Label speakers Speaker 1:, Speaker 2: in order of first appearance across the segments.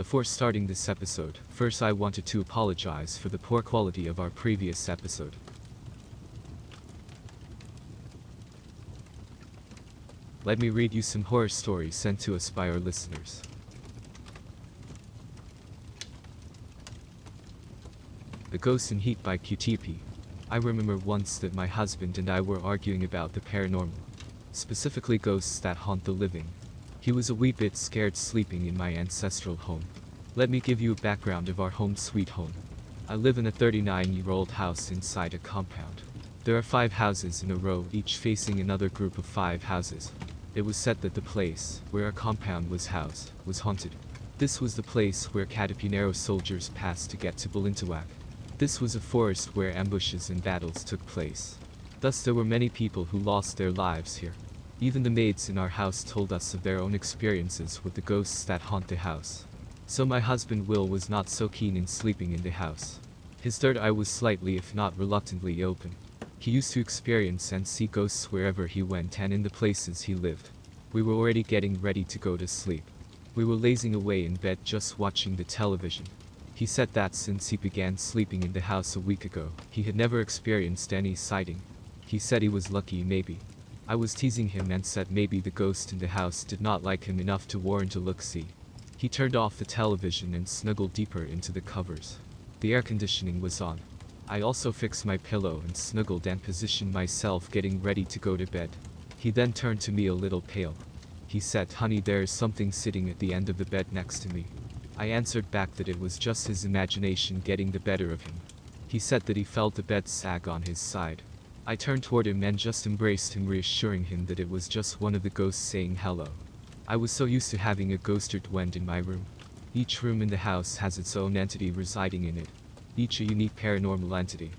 Speaker 1: Before starting this episode, first I wanted to apologize for the poor quality of our previous episode. Let me read you some horror stories sent to us by our listeners. The Ghost in Heat by QTP. I remember once that my husband and I were arguing about the paranormal, specifically ghosts that haunt the living. He was a wee bit scared sleeping in my ancestral home. Let me give you a background of our home sweet home. I live in a 39 year old house inside a compound. There are five houses in a row, each facing another group of five houses. It was said that the place, where our compound was housed, was haunted. This was the place where Katipunero soldiers passed to get to Balintawak. This was a forest where ambushes and battles took place. Thus there were many people who lost their lives here. Even the maids in our house told us of their own experiences with the ghosts that haunt the house. So my husband Will was not so keen in sleeping in the house. His third eye was slightly if not reluctantly open. He used to experience and see ghosts wherever he went and in the places he lived. We were already getting ready to go to sleep. We were lazing away in bed just watching the television. He said that since he began sleeping in the house a week ago, he had never experienced any sighting. He said he was lucky maybe. I was teasing him and said maybe the ghost in the house did not like him enough to warrant a look-see. He turned off the television and snuggled deeper into the covers. The air conditioning was on. I also fixed my pillow and snuggled and positioned myself getting ready to go to bed. He then turned to me a little pale. He said, honey there is something sitting at the end of the bed next to me. I answered back that it was just his imagination getting the better of him. He said that he felt the bed sag on his side. I turned toward him and just embraced him reassuring him that it was just one of the ghosts saying hello. I was so used to having a ghost or twend in my room. Each room in the house has its own entity residing in it. Each a unique paranormal entity.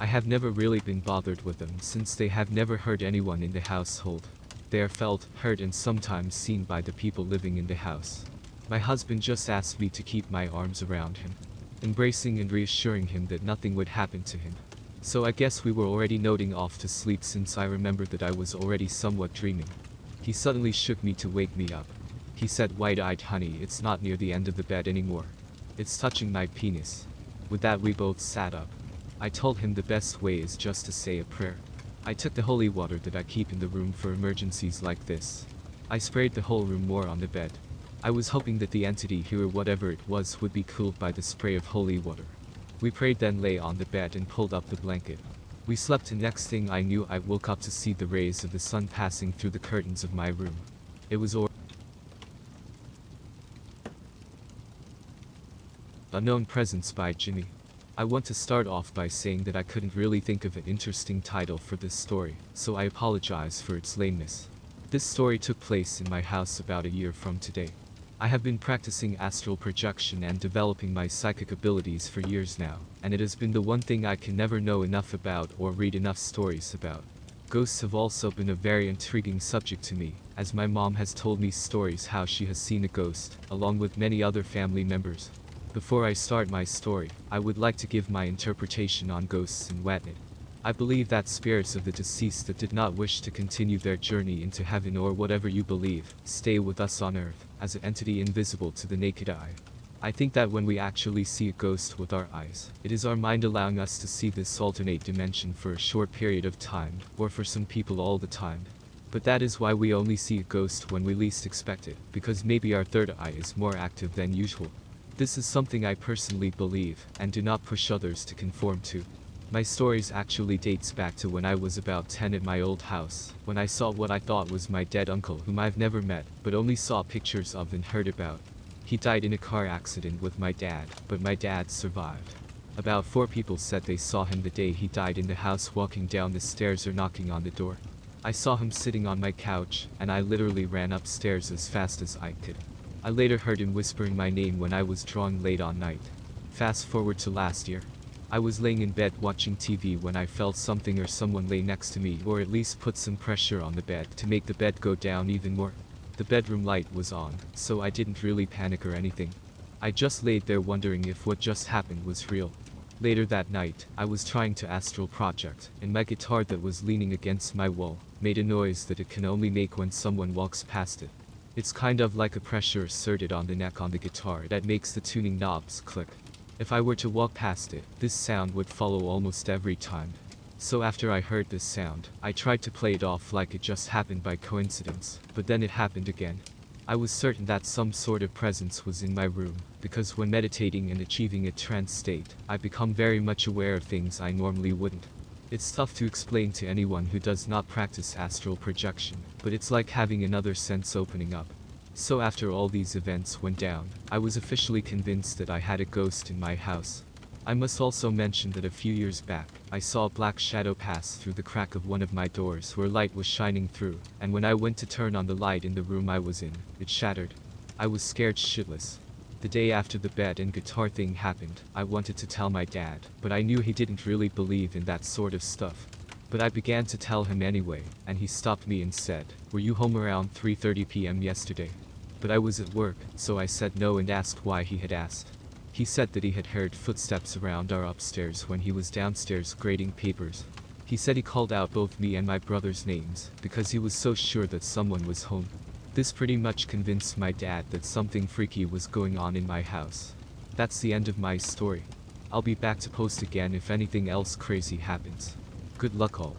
Speaker 1: I have never really been bothered with them since they have never hurt anyone in the household. They are felt, heard and sometimes seen by the people living in the house. My husband just asked me to keep my arms around him, embracing and reassuring him that nothing would happen to him. So I guess we were already nodding off to sleep since I remembered that I was already somewhat dreaming. He suddenly shook me to wake me up. He said wide-eyed honey it's not near the end of the bed anymore. It's touching my penis. With that we both sat up. I told him the best way is just to say a prayer. I took the holy water that I keep in the room for emergencies like this. I sprayed the whole room more on the bed. I was hoping that the entity here whatever it was would be cooled by the spray of holy water. We prayed then lay on the bed and pulled up the blanket. We slept and next thing I knew I woke up to see the rays of the sun passing through the curtains of my room. It was or Unknown Presence by Jimmy. I want to start off by saying that I couldn't really think of an interesting title for this story, so I apologize for its lameness. This story took place in my house about a year from today. I have been practicing astral projection and developing my psychic abilities for years now, and it has been the one thing I can never know enough about or read enough stories about. Ghosts have also been a very intriguing subject to me, as my mom has told me stories how she has seen a ghost, along with many other family members. Before I start my story, I would like to give my interpretation on ghosts in Whatnot. I believe that spirits of the deceased that did not wish to continue their journey into heaven or whatever you believe, stay with us on earth, as an entity invisible to the naked eye. I think that when we actually see a ghost with our eyes, it is our mind allowing us to see this alternate dimension for a short period of time, or for some people all the time. But that is why we only see a ghost when we least expect it, because maybe our third eye is more active than usual. This is something I personally believe, and do not push others to conform to. My stories actually dates back to when I was about 10 at my old house, when I saw what I thought was my dead uncle whom I've never met, but only saw pictures of and heard about. He died in a car accident with my dad, but my dad survived. About four people said they saw him the day he died in the house walking down the stairs or knocking on the door. I saw him sitting on my couch, and I literally ran upstairs as fast as I could. I later heard him whispering my name when I was drawing late on night. Fast forward to last year. I was laying in bed watching TV when I felt something or someone lay next to me or at least put some pressure on the bed to make the bed go down even more. The bedroom light was on, so I didn't really panic or anything. I just laid there wondering if what just happened was real. Later that night, I was trying to astral project, and my guitar that was leaning against my wall made a noise that it can only make when someone walks past it. It's kind of like a pressure asserted on the neck on the guitar that makes the tuning knobs click. If I were to walk past it, this sound would follow almost every time. So after I heard this sound, I tried to play it off like it just happened by coincidence, but then it happened again. I was certain that some sort of presence was in my room, because when meditating and achieving a trance state, I become very much aware of things I normally wouldn't. It's tough to explain to anyone who does not practice astral projection, but it's like having another sense opening up. So after all these events went down, I was officially convinced that I had a ghost in my house. I must also mention that a few years back, I saw a black shadow pass through the crack of one of my doors where light was shining through, and when I went to turn on the light in the room I was in, it shattered. I was scared shitless. The day after the bed and guitar thing happened, I wanted to tell my dad, but I knew he didn't really believe in that sort of stuff. But I began to tell him anyway, and he stopped me and said, Were you home around 3.30 p.m. yesterday? But I was at work, so I said no and asked why he had asked. He said that he had heard footsteps around our upstairs when he was downstairs grading papers. He said he called out both me and my brother's names, because he was so sure that someone was home. This pretty much convinced my dad that something freaky was going on in my house. That's the end of my story. I'll be back to post again if anything else crazy happens. Good luck all.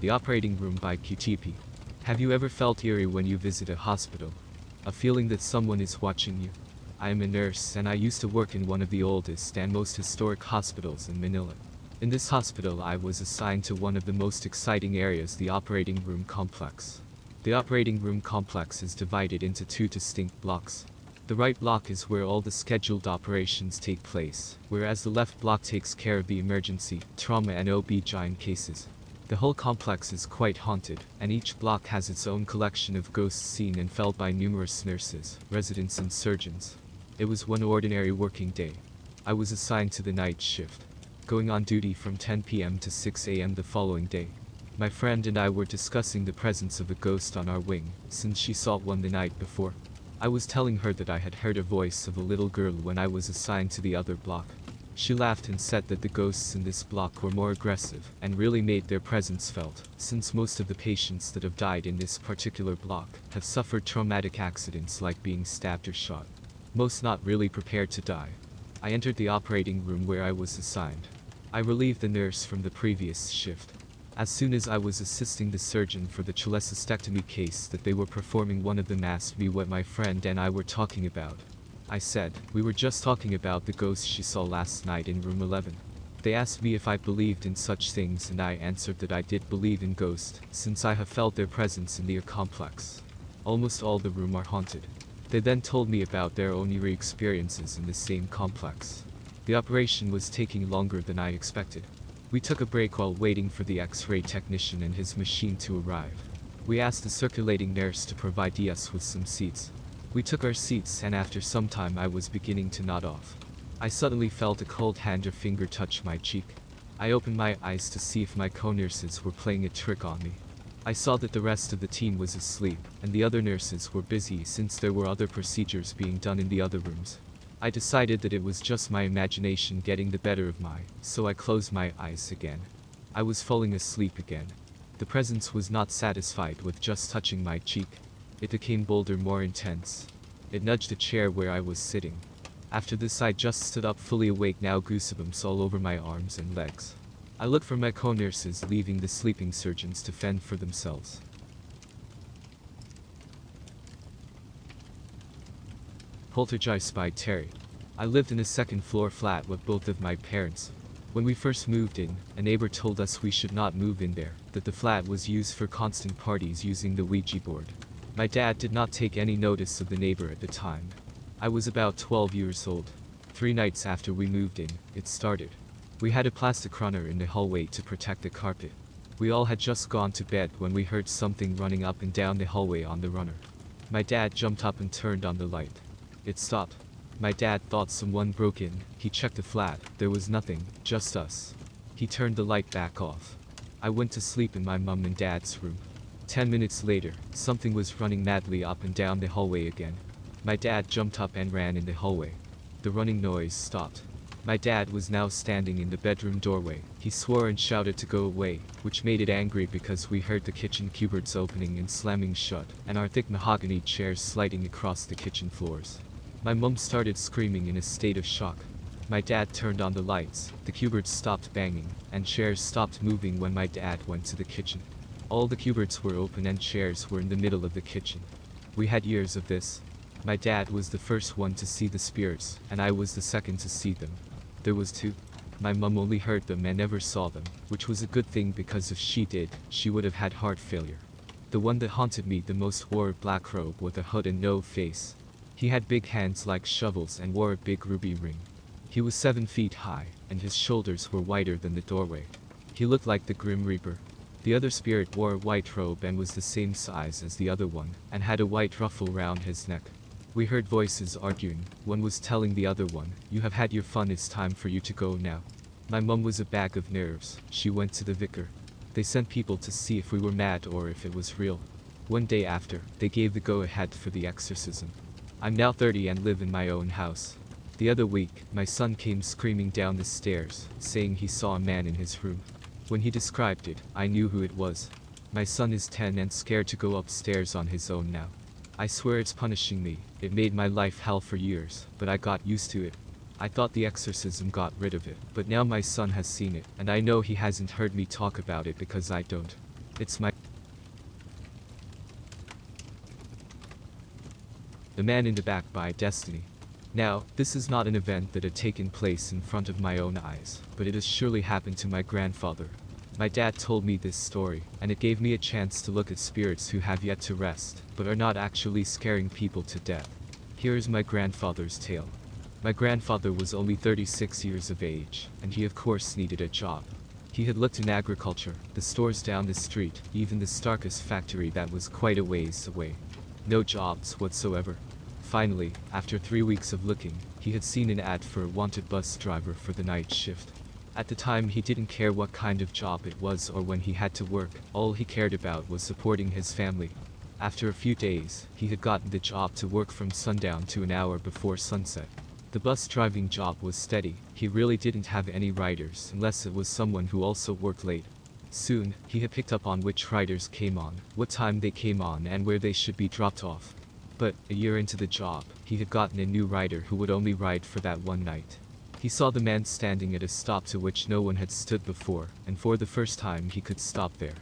Speaker 1: The Operating Room by QTP. Have you ever felt eerie when you visit a hospital? A feeling that someone is watching you? I am a nurse and I used to work in one of the oldest and most historic hospitals in Manila. In this hospital I was assigned to one of the most exciting areas the operating room complex. The operating room complex is divided into two distinct blocks. The right block is where all the scheduled operations take place, whereas the left block takes care of the emergency, trauma and OB-GYN cases. The whole complex is quite haunted, and each block has its own collection of ghosts seen and felt by numerous nurses, residents and surgeons. It was one ordinary working day. I was assigned to the night shift, going on duty from 10 p.m. to 6 a.m. the following day. My friend and I were discussing the presence of a ghost on our wing, since she saw one the night before. I was telling her that I had heard a voice of a little girl when I was assigned to the other block. She laughed and said that the ghosts in this block were more aggressive and really made their presence felt, since most of the patients that have died in this particular block have suffered traumatic accidents like being stabbed or shot. Most not really prepared to die. I entered the operating room where I was assigned. I relieved the nurse from the previous shift. As soon as I was assisting the surgeon for the cholecystectomy case that they were performing one of them asked me what my friend and I were talking about. I said, we were just talking about the ghost she saw last night in room 11. They asked me if I believed in such things and I answered that I did believe in ghosts, since I have felt their presence in the complex. Almost all the room are haunted. They then told me about their own eerie experiences in the same complex. The operation was taking longer than I expected. We took a break while waiting for the x-ray technician and his machine to arrive. We asked the circulating nurse to provide us with some seats. We took our seats and after some time I was beginning to nod off. I suddenly felt a cold hand or finger touch my cheek. I opened my eyes to see if my co-nurses were playing a trick on me. I saw that the rest of the team was asleep, and the other nurses were busy since there were other procedures being done in the other rooms. I decided that it was just my imagination getting the better of my, so I closed my eyes again. I was falling asleep again. The presence was not satisfied with just touching my cheek. It became bolder, more intense. It nudged the chair where I was sitting. After this I just stood up fully awake now goosebumps all over my arms and legs. I looked for my co-nurses leaving the sleeping surgeons to fend for themselves. Poltergeist by Terry. I lived in a second floor flat with both of my parents. When we first moved in, a neighbor told us we should not move in there, that the flat was used for constant parties using the Ouija board. My dad did not take any notice of the neighbor at the time. I was about 12 years old. Three nights after we moved in, it started. We had a plastic runner in the hallway to protect the carpet. We all had just gone to bed when we heard something running up and down the hallway on the runner. My dad jumped up and turned on the light. It stopped. My dad thought someone broke in. He checked the flat. There was nothing, just us. He turned the light back off. I went to sleep in my mum and dad's room. Ten minutes later, something was running madly up and down the hallway again. My dad jumped up and ran in the hallway. The running noise stopped. My dad was now standing in the bedroom doorway. He swore and shouted to go away, which made it angry because we heard the kitchen cupboards opening and slamming shut, and our thick mahogany chairs sliding across the kitchen floors. My mum started screaming in a state of shock. My dad turned on the lights, the cupboards stopped banging, and chairs stopped moving when my dad went to the kitchen. All the cupboards were open and chairs were in the middle of the kitchen. We had years of this. My dad was the first one to see the spirits, and I was the second to see them. There was two. My mum only heard them and never saw them, which was a good thing because if she did, she would have had heart failure. The one that haunted me the most wore a black robe with a hood and no face. He had big hands like shovels and wore a big ruby ring. He was seven feet high, and his shoulders were wider than the doorway. He looked like the Grim Reaper. The other spirit wore a white robe and was the same size as the other one, and had a white ruffle round his neck. We heard voices arguing. One was telling the other one, You have had your fun, it's time for you to go now. My mum was a bag of nerves. She went to the vicar. They sent people to see if we were mad or if it was real. One day after, they gave the go ahead for the exorcism. I'm now 30 and live in my own house. The other week, my son came screaming down the stairs, saying he saw a man in his room. When he described it, I knew who it was. My son is 10 and scared to go upstairs on his own now. I swear it's punishing me. It made my life hell for years, but I got used to it. I thought the exorcism got rid of it, but now my son has seen it, and I know he hasn't heard me talk about it because I don't. It's my The Man in the Back by Destiny. Now, this is not an event that had taken place in front of my own eyes, but it has surely happened to my grandfather. My dad told me this story, and it gave me a chance to look at spirits who have yet to rest, but are not actually scaring people to death. Here is my grandfather's tale. My grandfather was only 36 years of age, and he of course needed a job. He had looked in agriculture, the stores down the street, even the StarKist factory that was quite a ways away. No jobs whatsoever. Finally, after three weeks of looking, he had seen an ad for a wanted bus driver for the night shift. At the time he didn't care what kind of job it was or when he had to work, all he cared about was supporting his family. After a few days, he had gotten the job to work from sundown to an hour before sunset. The bus driving job was steady, he really didn't have any riders unless it was someone who also worked late. Soon, he had picked up on which riders came on, what time they came on and where they should be dropped off. But, a year into the job, he had gotten a new rider who would only ride for that one night. He saw the man standing at a stop to which no one had stood before, and for the first time he could stop there.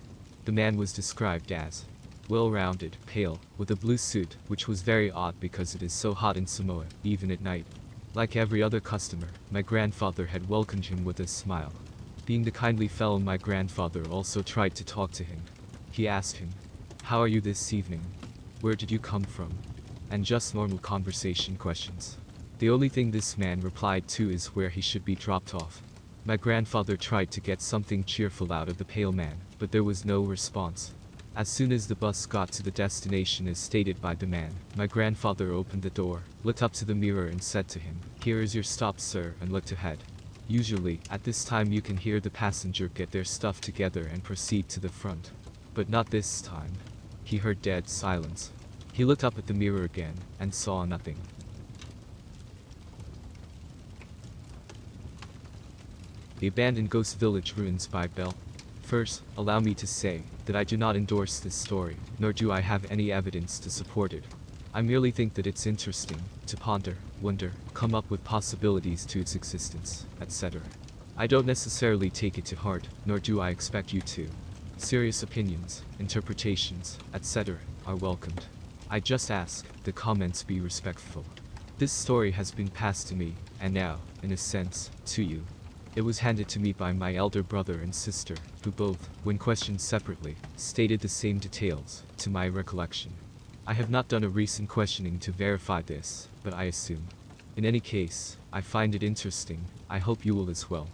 Speaker 1: The man was described as well-rounded, pale, with a blue suit, which was very odd because it is so hot in Samoa, even at night. Like every other customer, my grandfather had welcomed him with a smile. Being the kindly fellow my grandfather also tried to talk to him. He asked him, How are you this evening? Where did you come from? And just normal conversation questions. The only thing this man replied to is where he should be dropped off. My grandfather tried to get something cheerful out of the pale man, but there was no response. As soon as the bus got to the destination as stated by the man, my grandfather opened the door, looked up to the mirror and said to him, Here is your stop sir and looked ahead. Usually, at this time you can hear the passenger get their stuff together and proceed to the front. But not this time. He heard dead silence. He looked up at the mirror again, and saw nothing. The Abandoned Ghost Village Ruins by Bell. First, allow me to say that I do not endorse this story, nor do I have any evidence to support it. I merely think that it's interesting to ponder, wonder, come up with possibilities to its existence, etc. I don't necessarily take it to heart, nor do I expect you to. Serious opinions, interpretations, etc. are welcomed. I just ask the comments be respectful. This story has been passed to me, and now, in a sense, to you. It was handed to me by my elder brother and sister, who both, when questioned separately, stated the same details, to my recollection. I have not done a recent questioning to verify this, but I assume. In any case, I find it interesting, I hope you will as well.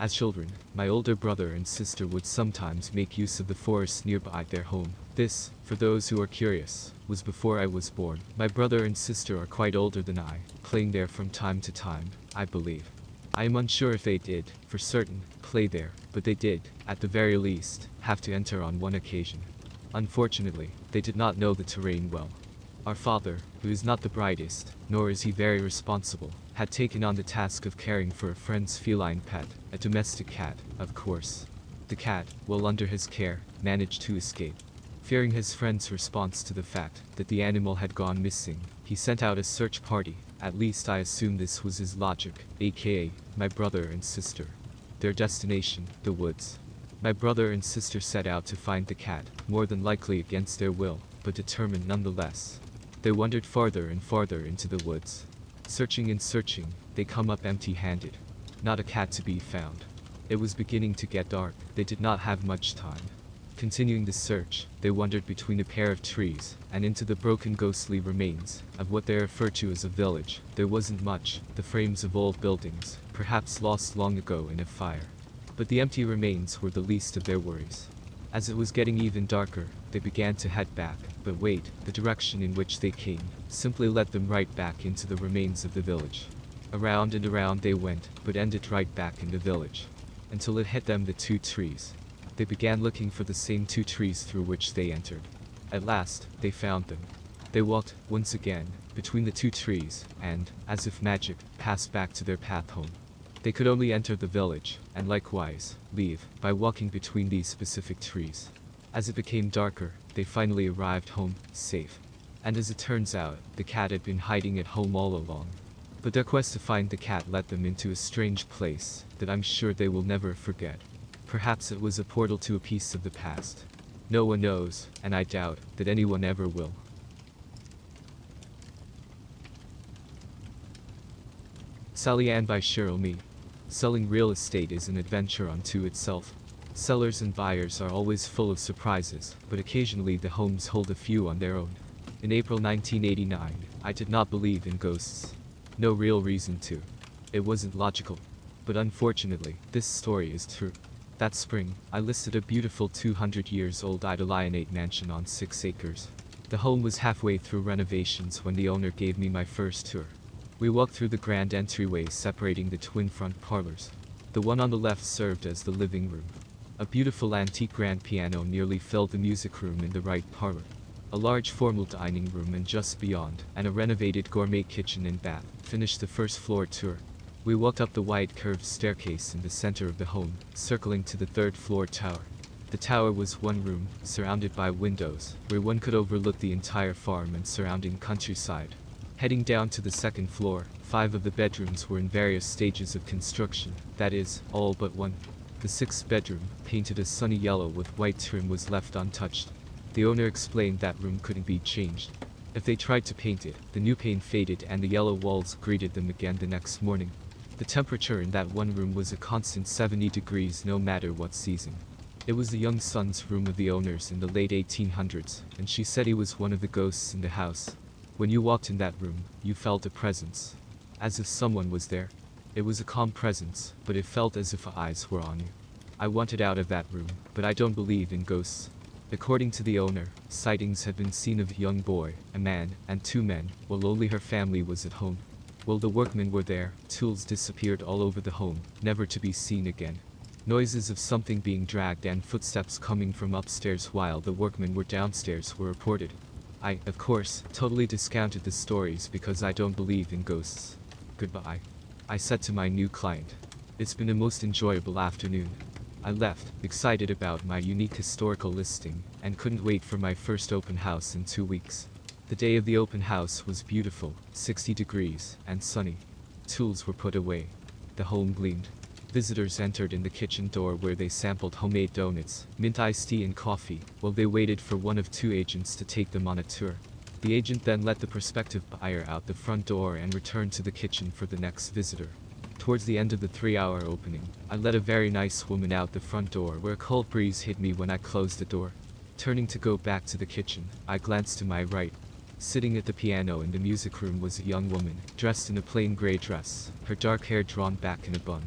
Speaker 1: As children, my older brother and sister would sometimes make use of the forest nearby their home. This, for those who are curious, was before I was born. My brother and sister are quite older than I, playing there from time to time, I believe. I am unsure if they did, for certain, play there, but they did, at the very least, have to enter on one occasion. Unfortunately, they did not know the terrain well. Our father, who is not the brightest, nor is he very responsible, had taken on the task of caring for a friend's feline pet, a domestic cat, of course. The cat, while under his care, managed to escape. Fearing his friend's response to the fact that the animal had gone missing, he sent out a search party, at least I assume this was his logic, aka, my brother and sister. Their destination, the woods. My brother and sister set out to find the cat, more than likely against their will, but determined nonetheless. They wandered farther and farther into the woods. Searching and searching, they come up empty-handed. Not a cat to be found. It was beginning to get dark, they did not have much time. Continuing the search, they wandered between a pair of trees, and into the broken ghostly remains, of what they refer to as a village. There wasn't much, the frames of old buildings, perhaps lost long ago in a fire. But the empty remains were the least of their worries. As it was getting even darker, they began to head back, but wait, the direction in which they came simply led them right back into the remains of the village. Around and around they went, but ended right back in the village. Until it hit them the two trees. They began looking for the same two trees through which they entered. At last, they found them. They walked, once again, between the two trees, and, as if magic, passed back to their path home. They could only enter the village, and likewise, leave, by walking between these specific trees. As it became darker, they finally arrived home, safe. And as it turns out, the cat had been hiding at home all along. But their quest to find the cat led them into a strange place that I'm sure they will never forget. Perhaps it was a portal to a piece of the past. No one knows, and I doubt that anyone ever will. Sally Ann by Cheryl Me. Selling real estate is an adventure unto itself. Sellers and buyers are always full of surprises, but occasionally the homes hold a few on their own. In April 1989, I did not believe in ghosts. No real reason to. It wasn't logical. But unfortunately, this story is true. That spring, I listed a beautiful 200 years old Italianate mansion on 6 acres. The home was halfway through renovations when the owner gave me my first tour. We walked through the grand entryway separating the twin front parlors. The one on the left served as the living room. A beautiful antique grand piano nearly filled the music room in the right parlor. A large formal dining room and just beyond, and a renovated gourmet kitchen and bath, finished the first floor tour. We walked up the wide curved staircase in the center of the home, circling to the third floor tower. The tower was one room, surrounded by windows, where one could overlook the entire farm and surrounding countryside. Heading down to the second floor, five of the bedrooms were in various stages of construction, that is, all but one. The sixth bedroom, painted a sunny yellow with white trim was left untouched. The owner explained that room couldn't be changed. If they tried to paint it, the new paint faded and the yellow walls greeted them again the next morning. The temperature in that one room was a constant 70 degrees no matter what season. It was the young son's room of the owners in the late 1800s, and she said he was one of the ghosts in the house. When you walked in that room, you felt a presence. As if someone was there. It was a calm presence, but it felt as if eyes were on you. I wanted out of that room, but I don't believe in ghosts. According to the owner, sightings had been seen of a young boy, a man, and two men, while only her family was at home. While the workmen were there, tools disappeared all over the home, never to be seen again. Noises of something being dragged and footsteps coming from upstairs while the workmen were downstairs were reported. I, of course, totally discounted the stories because I don't believe in ghosts. Goodbye. I said to my new client. It's been a most enjoyable afternoon. I left, excited about my unique historical listing, and couldn't wait for my first open house in two weeks. The day of the open house was beautiful, 60 degrees, and sunny. Tools were put away. The home gleamed. Visitors entered in the kitchen door where they sampled homemade donuts, mint iced tea and coffee, while they waited for one of two agents to take them on a tour. The agent then let the prospective buyer out the front door and returned to the kitchen for the next visitor. Towards the end of the three-hour opening, I let a very nice woman out the front door where a cold breeze hit me when I closed the door. Turning to go back to the kitchen, I glanced to my right, Sitting at the piano in the music room was a young woman, dressed in a plain gray dress, her dark hair drawn back in a bun.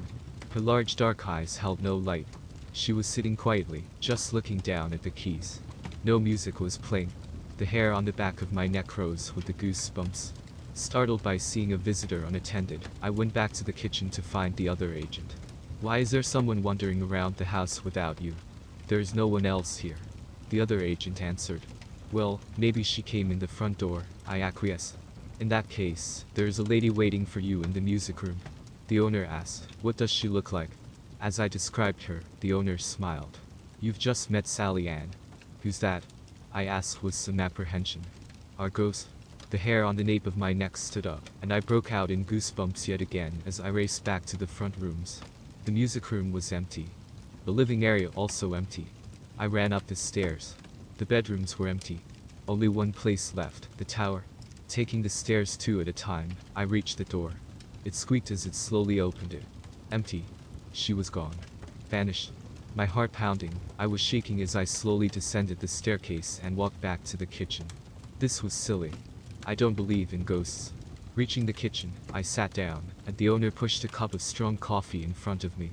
Speaker 1: Her large dark eyes held no light. She was sitting quietly, just looking down at the keys. No music was playing. The hair on the back of my neck rose with the goosebumps. Startled by seeing a visitor unattended, I went back to the kitchen to find the other agent. Why is there someone wandering around the house without you? There is no one else here. The other agent answered. Well, maybe she came in the front door, I acquiesce. In that case, there is a lady waiting for you in the music room. The owner asked, What does she look like? As I described her, the owner smiled. You've just met Sally Ann. Who's that? I asked with some apprehension. Argos. The hair on the nape of my neck stood up, and I broke out in goosebumps yet again as I raced back to the front rooms. The music room was empty. The living area also empty. I ran up the stairs. The bedrooms were empty. Only one place left, the tower. Taking the stairs two at a time, I reached the door. It squeaked as it slowly opened it. Empty. She was gone. Vanished. My heart pounding, I was shaking as I slowly descended the staircase and walked back to the kitchen. This was silly. I don't believe in ghosts. Reaching the kitchen, I sat down, and the owner pushed a cup of strong coffee in front of me.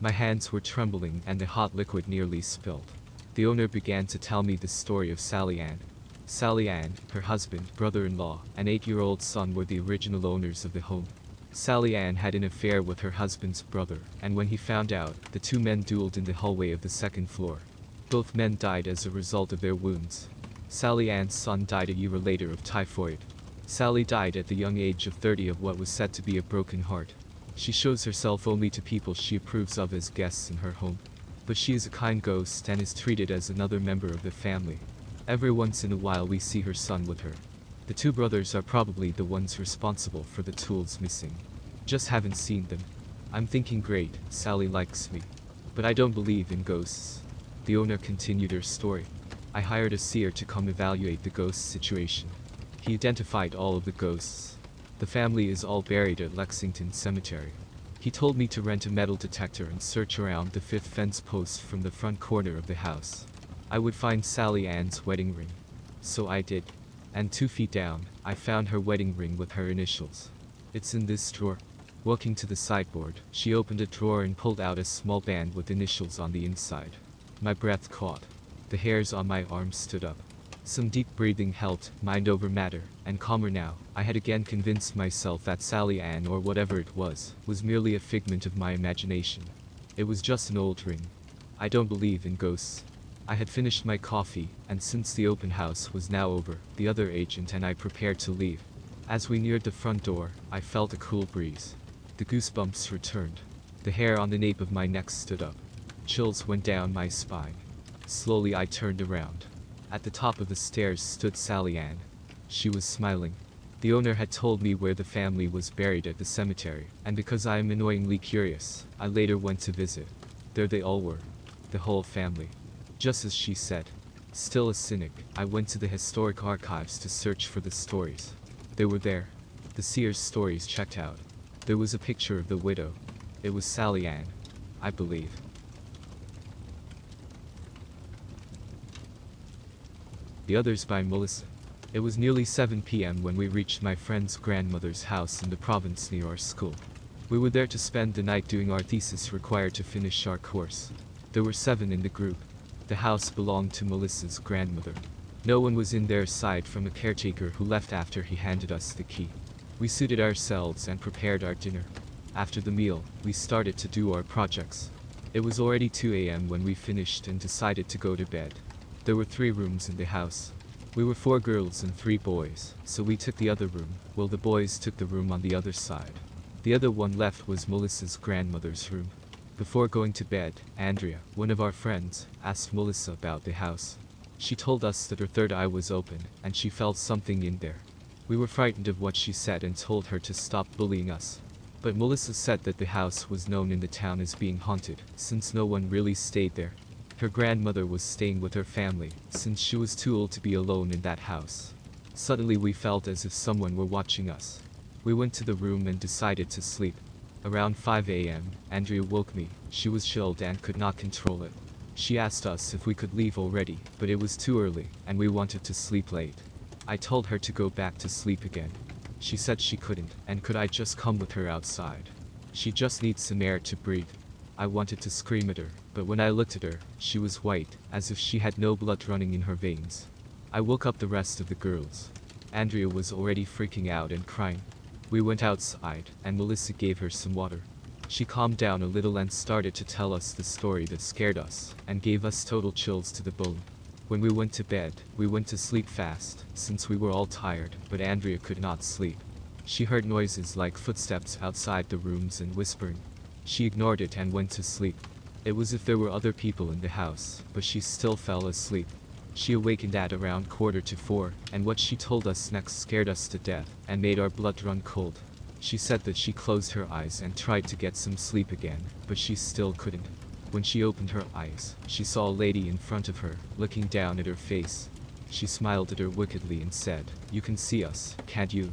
Speaker 1: My hands were trembling and the hot liquid nearly spilled. The owner began to tell me the story of Sally Ann. Sally Ann, her husband, brother-in-law, and eight-year-old son were the original owners of the home. Sally Ann had an affair with her husband's brother, and when he found out, the two men dueled in the hallway of the second floor. Both men died as a result of their wounds. Sally Ann's son died a year later of typhoid. Sally died at the young age of 30 of what was said to be a broken heart. She shows herself only to people she approves of as guests in her home. But she is a kind ghost and is treated as another member of the family. Every once in a while we see her son with her. The two brothers are probably the ones responsible for the tools missing. Just haven't seen them. I'm thinking great, Sally likes me. But I don't believe in ghosts. The owner continued her story. I hired a seer to come evaluate the ghost situation. He identified all of the ghosts. The family is all buried at Lexington Cemetery. He told me to rent a metal detector and search around the fifth fence post from the front corner of the house. I would find Sally Ann's wedding ring. So I did. And two feet down, I found her wedding ring with her initials. It's in this drawer. Walking to the sideboard, she opened a drawer and pulled out a small band with initials on the inside. My breath caught. The hairs on my arms stood up. Some deep breathing helped, mind over matter, and calmer now, I had again convinced myself that Sally Ann or whatever it was, was merely a figment of my imagination. It was just an old ring. I don't believe in ghosts. I had finished my coffee, and since the open house was now over, the other agent and I prepared to leave. As we neared the front door, I felt a cool breeze. The goosebumps returned. The hair on the nape of my neck stood up. Chills went down my spine. Slowly I turned around. At the top of the stairs stood Sally Ann. She was smiling. The owner had told me where the family was buried at the cemetery, and because I am annoyingly curious, I later went to visit. There they all were. The whole family. Just as she said. Still a cynic, I went to the historic archives to search for the stories. They were there. The seer's stories checked out. There was a picture of the widow. It was Sally Ann. I believe. The others by Melissa. It was nearly 7 p.m. when we reached my friend's grandmother's house in the province near our school. We were there to spend the night doing our thesis required to finish our course. There were seven in the group, the house belonged to Melissa's grandmother. No one was in there aside from a caretaker who left after he handed us the key. We suited ourselves and prepared our dinner. After the meal, we started to do our projects. It was already 2 a.m. when we finished and decided to go to bed. There were three rooms in the house. We were four girls and three boys, so we took the other room, while the boys took the room on the other side. The other one left was Melissa's grandmother's room. Before going to bed, Andrea, one of our friends, asked Melissa about the house. She told us that her third eye was open, and she felt something in there. We were frightened of what she said and told her to stop bullying us. But Melissa said that the house was known in the town as being haunted, since no one really stayed there. Her grandmother was staying with her family, since she was too old to be alone in that house. Suddenly we felt as if someone were watching us. We went to the room and decided to sleep. Around 5 a.m., Andrea woke me. She was chilled and could not control it. She asked us if we could leave already, but it was too early, and we wanted to sleep late. I told her to go back to sleep again. She said she couldn't, and could I just come with her outside? She just needs some air to breathe. I wanted to scream at her, but when I looked at her, she was white, as if she had no blood running in her veins. I woke up the rest of the girls. Andrea was already freaking out and crying. We went outside, and Melissa gave her some water. She calmed down a little and started to tell us the story that scared us, and gave us total chills to the bone. When we went to bed, we went to sleep fast, since we were all tired, but Andrea could not sleep. She heard noises like footsteps outside the rooms and whispering. She ignored it and went to sleep. It was if there were other people in the house, but she still fell asleep. She awakened at around quarter to four, and what she told us next scared us to death and made our blood run cold. She said that she closed her eyes and tried to get some sleep again, but she still couldn't. When she opened her eyes, she saw a lady in front of her, looking down at her face. She smiled at her wickedly and said, You can see us, can't you?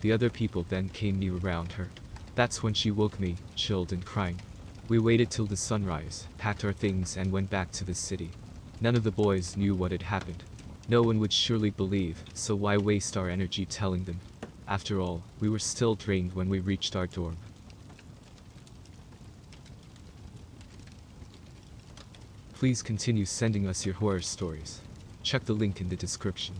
Speaker 1: The other people then came near around her. That's when she woke me, chilled and crying. We waited till the sunrise, packed our things and went back to the city. None of the boys knew what had happened. No one would surely believe, so why waste our energy telling them? After all, we were still drained when we reached our dorm. Please continue sending us your horror stories. Check the link in the description.